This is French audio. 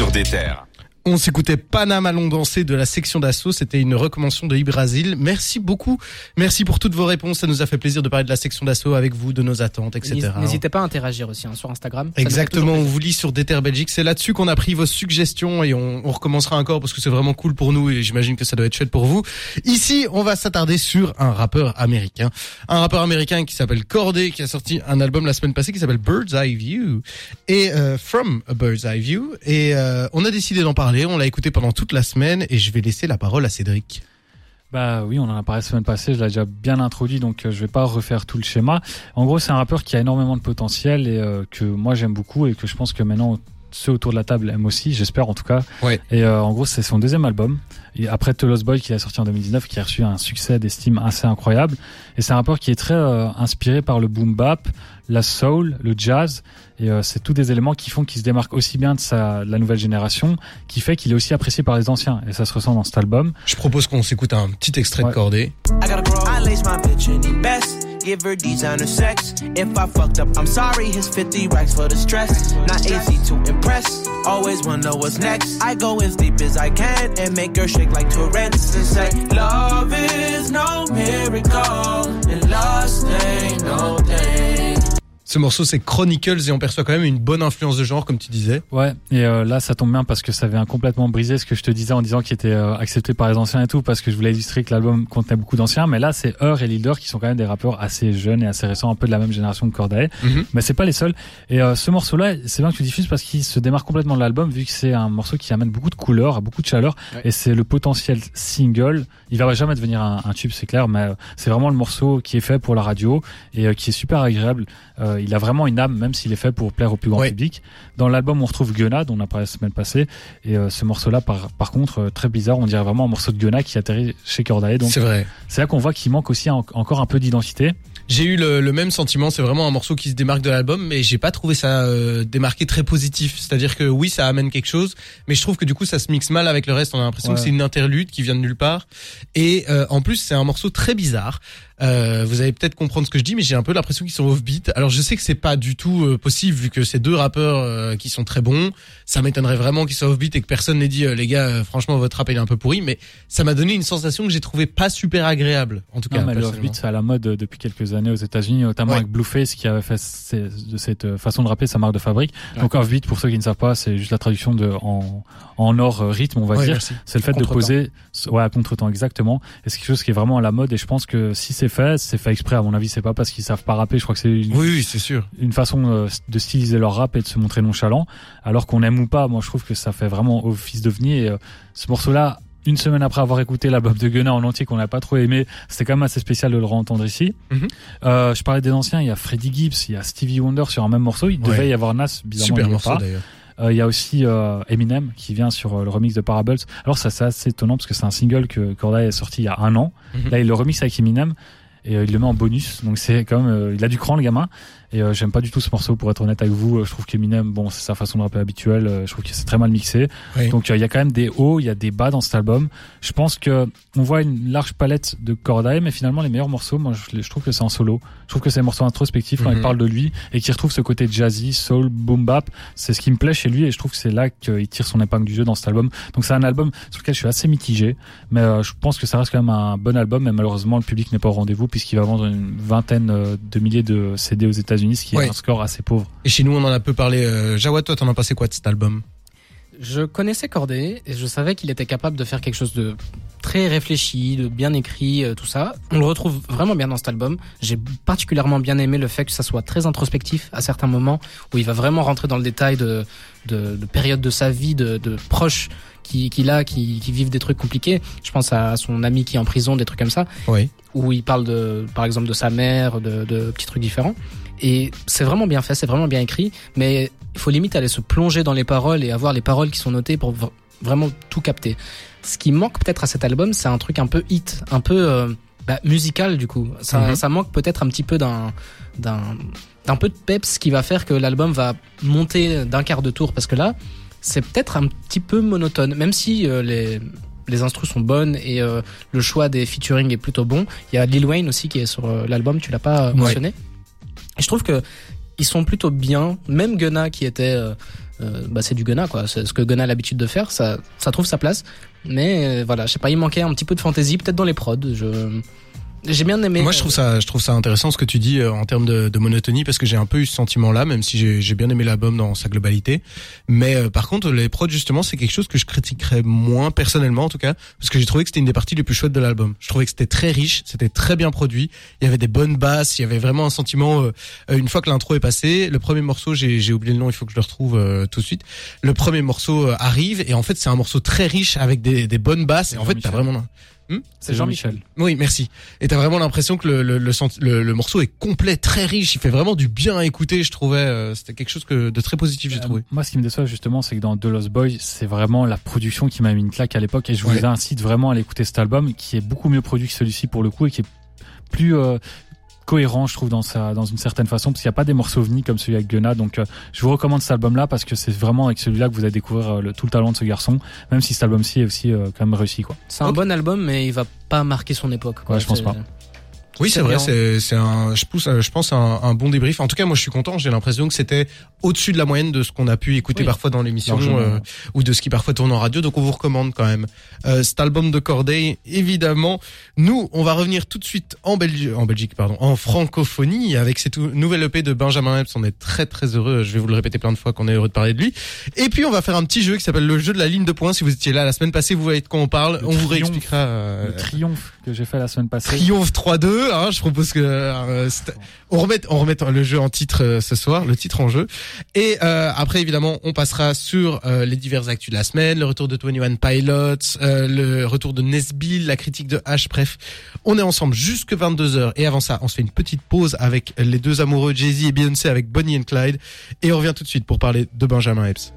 sur des terres. On s'écoutait Panama Allons danser de la section d'assaut. C'était une recommandation de Ibrasil. Merci beaucoup. Merci pour toutes vos réponses. Ça nous a fait plaisir de parler de la section d'assaut avec vous, de nos attentes, etc. N'hésitez pas à interagir aussi hein, sur Instagram. Exactement. On vous lit sur Déter Belgique. C'est là-dessus qu'on a pris vos suggestions et on, on recommencera encore parce que c'est vraiment cool pour nous et j'imagine que ça doit être chouette pour vous. Ici, on va s'attarder sur un rappeur américain. Un rappeur américain qui s'appelle Cordé, qui a sorti un album la semaine passée qui s'appelle Bird's Eye View et euh, From a Bird's Eye View. Et euh, on a décidé d'en parler. On l'a écouté pendant toute la semaine et je vais laisser la parole à Cédric. Bah oui, on en a parlé la semaine passée, je l'ai déjà bien introduit, donc euh, je vais pas refaire tout le schéma. En gros, c'est un rappeur qui a énormément de potentiel et euh, que moi j'aime beaucoup et que je pense que maintenant ceux autour de la table aiment aussi, j'espère en tout cas. Ouais. Et euh, en gros, c'est son deuxième album. Et après The Lost Boy qui a sorti en 2019, qui a reçu un succès d'estime assez incroyable. Et c'est un rappeur qui est très euh, inspiré par le boom bap, la soul, le jazz. Et euh, c'est tous des éléments qui font qu'il se démarque aussi bien de, sa, de la nouvelle génération, qui fait qu'il est aussi apprécié par les anciens. Et ça se ressent dans cet album. Je propose qu'on s'écoute un petit extrait de Ouais. Cordé. I gotta grow. I Give her designer sex. If I fucked up, I'm sorry. His 50 racks for the stress. Not easy to impress. Always wonder what's next. I go as deep as I can and make her shake like Tourette's and say, Love is no miracle and lust ain't no thing. Ce morceau c'est Chronicles et on perçoit quand même une bonne influence de genre comme tu disais. Ouais, et euh, là ça tombe bien parce que ça vient complètement briser ce que je te disais en disant qu'il était euh, accepté par les anciens et tout, parce que je voulais illustrer que l'album contenait beaucoup d'anciens, mais là c'est Heur et Leader qui sont quand même des rappeurs assez jeunes et assez récents, un peu de la même génération que Cordae, Mhm. mais c'est pas les seuls. Et euh, ce morceau-là, c'est bien que tu diffuses parce qu'il se démarre complètement de l'album vu que c'est un morceau qui amène beaucoup de couleurs, beaucoup de chaleur, Ouais. et c'est le potentiel single. Il va jamais devenir un, un tube, c'est clair, mais c'est vraiment le morceau qui est fait pour la radio et qui est super agréable. Euh, il a vraiment une âme, même s'il est fait pour plaire au plus grand public. Dans l'album, on retrouve Gunna, dont on a parlé la semaine passée, et euh, ce morceau-là, par, par contre, euh, très bizarre, on dirait vraiment un morceau de Gunna qui atterrit chez Cordae. Donc C'est vrai. c'est là qu'on voit qu'il manque aussi en- encore un peu d'identité. J'ai eu le, le même sentiment, c'est vraiment un morceau qui se démarque de l'album, mais j'ai pas trouvé ça euh, démarqué très positif. C'est-à-dire que oui, ça amène quelque chose, mais je trouve que du coup ça se mixe mal avec le reste. On a l'impression Ouais. que c'est une interlude qui vient de nulle part. Et euh, en plus, c'est un morceau très bizarre. Euh, vous allez peut-être comprendre ce que je dis, mais j'ai un peu l'impression qu'ils sont off-beat. Alors je sais que c'est pas du tout euh, possible vu que c'est deux rappeurs euh, qui sont très bons. Ça m'étonnerait vraiment qu'ils soient off-beat et que personne n'ait dit euh, les gars, euh, franchement votre rap il est un peu pourri. Mais ça m'a donné une sensation que j'ai trouvé pas super agréable. En tout cas, mais le offbeat, c'est à la mode depuis quelques années aux États-Unis, notamment Ouais. avec Blueface qui avait fait de cette façon de rapper sa marque de fabrique. Donc offbeat, pour ceux qui ne savent pas, c'est juste la traduction de en, en or rythme, on va Ouais, dire. C'est le fait de poser, ouais, à contre-temps exactement. Et c'est quelque chose qui est vraiment à la mode. Et je pense que si c'est fait, c'est fait exprès. À mon avis, c'est pas parce qu'ils savent pas rapper. Je crois que c'est une, Oui, oui, c'est sûr. une façon euh, de styliser leur rap et de se montrer nonchalant. Alors qu'on aime ou pas, moi je trouve que ça fait vraiment office d'ovni. Et euh, ce morceau-là, une semaine après avoir écouté l'album de Gunna en entier qu'on n'a pas trop aimé, c'était quand même assez spécial de le entendre ici. Mhm. Euh, je parlais des anciens, il y a Freddie Gibbs, il y a Stevie Wonder sur un même morceau. Il devait y avoir Nas, bizarrement Super il morceau pas. d'ailleurs. Euh, Il y a aussi euh, Eminem qui vient sur euh, le remix de Parables. Alors ça c'est assez étonnant parce que c'est un single que Cordae a sorti il y a un an. Mhm. Là il le remix avec Eminem et euh, il le met en bonus. Donc c'est quand même, euh, il a du cran le gamin. Et euh, j'aime pas du tout ce morceau pour être honnête avec vous. Je trouve qu'Eminem, bon c'est sa façon de rapper habituelle. Je trouve que c'est très mal mixé. Oui. Donc il y a quand même des hauts, il y a des bas dans cet album. Je pense que on voit une large palette de Cordae, mais finalement les meilleurs morceaux, moi je, trouve que c'est en solo. Je trouve que c'est un morceau introspectif quand Mhm. il parle de lui et qui retrouve ce côté jazzy, soul, boom bap. C'est ce qui me plaît chez lui et je trouve que c'est là qu'il tire son épingle du jeu dans cet album. Donc c'est un album sur lequel je suis assez mitigé, mais je pense que ça reste quand même un bon album. Mais malheureusement le public n'est pas au rendez-vous puisqu'il va vendre une vingtaine euh, de milliers de CD aux États-Unis, ce qui Ouais. est un score assez pauvre. Et chez nous, on en a peu parlé. Euh, Jawad, toi, t'en as passé quoi de cet album? Je connaissais Corday et je savais qu'il était capable de faire quelque chose de très réfléchi, de bien écrit, euh, tout ça. On le retrouve vraiment bien dans cet album. J'ai particulièrement bien aimé le fait que ça soit très introspectif à certains moments où il va vraiment rentrer dans le détail de, de, de périodes de sa vie, de, de proches qui- qu'il a, qui, qui vivent des trucs compliqués. Je pense à son ami qui est en prison, des trucs comme ça Oui. où il parle de, par exemple, de sa mère, de, de petits trucs différents. Et c'est vraiment bien fait, c'est vraiment bien écrit, mais faut limite aller se plonger dans les paroles et avoir les paroles qui sont notées pour vraiment tout capter. Ce qui manque peut-être à cet album, c'est un truc un peu hit, un peu euh, bah, musical du coup. Ça, Mhm. ça manque peut-être un petit peu d'un d'un peu de peps qui va faire que l'album va monter d'un quart de tour parce que là, c'est peut-être un petit peu monotone, même si euh, les les instrus sont bonnes et euh, le choix des featuring est plutôt bon. Il y a Lil Wayne aussi qui est sur l'album, tu l'as pas Ouais. mentionné. Et je trouve que ils sont plutôt bien. Même Gunna qui était euh, euh, bah c'est du Gunna quoi. C'est ce que Gunna a l'habitude de faire, ça, ça trouve sa place. Mais euh, voilà, je sais pas, il manquait un petit peu de fantaisie, peut-être dans les prods. Je j'ai bien aimé. Moi, je trouve ça, je trouve ça intéressant ce que tu dis euh, en termes de, de monotonie parce que j'ai un peu eu ce sentiment-là, même si j'ai j'ai bien aimé l'album dans sa globalité. Mais euh, par contre, les prods justement, c'est quelque chose que je critiquerais moins personnellement en tout cas, parce que j'ai trouvé que c'était une des parties les plus chouettes de l'album. Je trouvais que c'était très riche, c'était très bien produit. Il y avait des bonnes basses, il y avait vraiment un sentiment. euh, une fois que l'intro est passé, le premier morceau, j'ai j'ai oublié le nom, il faut que je le retrouve euh, tout de suite. Le premier morceau euh, arrive et en fait, c'est un morceau très riche avec des, des bonnes basses et en fait, t'as vraiment. Hmm C'est Jean-Michel. oui, merci. Et t'as vraiment l'impression que le, le, le, sent- le- le morceau est complet, très riche. Il fait vraiment du bien à écouter, je trouvais. euh, C'était quelque chose que, de très positif, j'ai Euh, trouvé. Moi, ce qui me déçoit justement, c'est que dans The Lost Boy, c'est vraiment la production qui m'a mis une claque à l'époque et je vous Ouais. incite vraiment à aller écouter cet album qui est beaucoup mieux produit que celui-ci pour le coup et qui est plus euh, cohérent, je trouve, dans sa, dans une certaine façon, parce qu'il n'y a pas des morceaux ovnis comme celui avec Gunna. Donc, euh, je vous recommande cet album-là parce que c'est vraiment avec celui-là que vous allez découvrir euh, le, tout le talent de ce garçon, même si cet album-ci est aussi euh, quand même réussi, quoi. C'est un bon album, mais il va pas marquer son époque. Quoi. Ouais, je pense pas. Oui, c'est vrai. C'est c'est un. Je pousse. euh, Je pense un, un bon débrief. En tout cas, moi, je suis content. J'ai l'impression que c'était au-dessus de la moyenne de ce qu'on a pu écouter Oui. parfois dans l'émission euh, ou de ce qui parfois tourne en radio. Donc, on vous recommande quand même euh, cet album de Corday. Évidemment, nous, on va revenir tout de suite en Belgique, en Belgique, pardon, en francophonie avec cette nouvelle EP de Benjamin Epps. On est très très heureux. Je vais vous le répéter plein de fois qu'on est heureux de parler de lui. Et puis, on va faire un petit jeu qui s'appelle le jeu de la ligne de points. Si vous étiez là la semaine passée, vous voyez de quoi on parle. Le on vous réexpliquera. euh, Le triomphe que j'ai fait la semaine passée. Triomphe 3-2, hein, je propose que euh, remette on remette le jeu en titre euh, ce soir, le titre en jeu. Et euh, après évidemment, on passera sur les divers actus de la semaine, le retour de 21 Pilots, le retour de Nesbill, la critique de H, bref. On est ensemble jusque 22h et avant ça, on se fait une petite pause avec les deux amoureux Jay-Z et Beyoncé avec Bonnie and Clyde et on revient tout de suite pour parler de Benjamin Epps.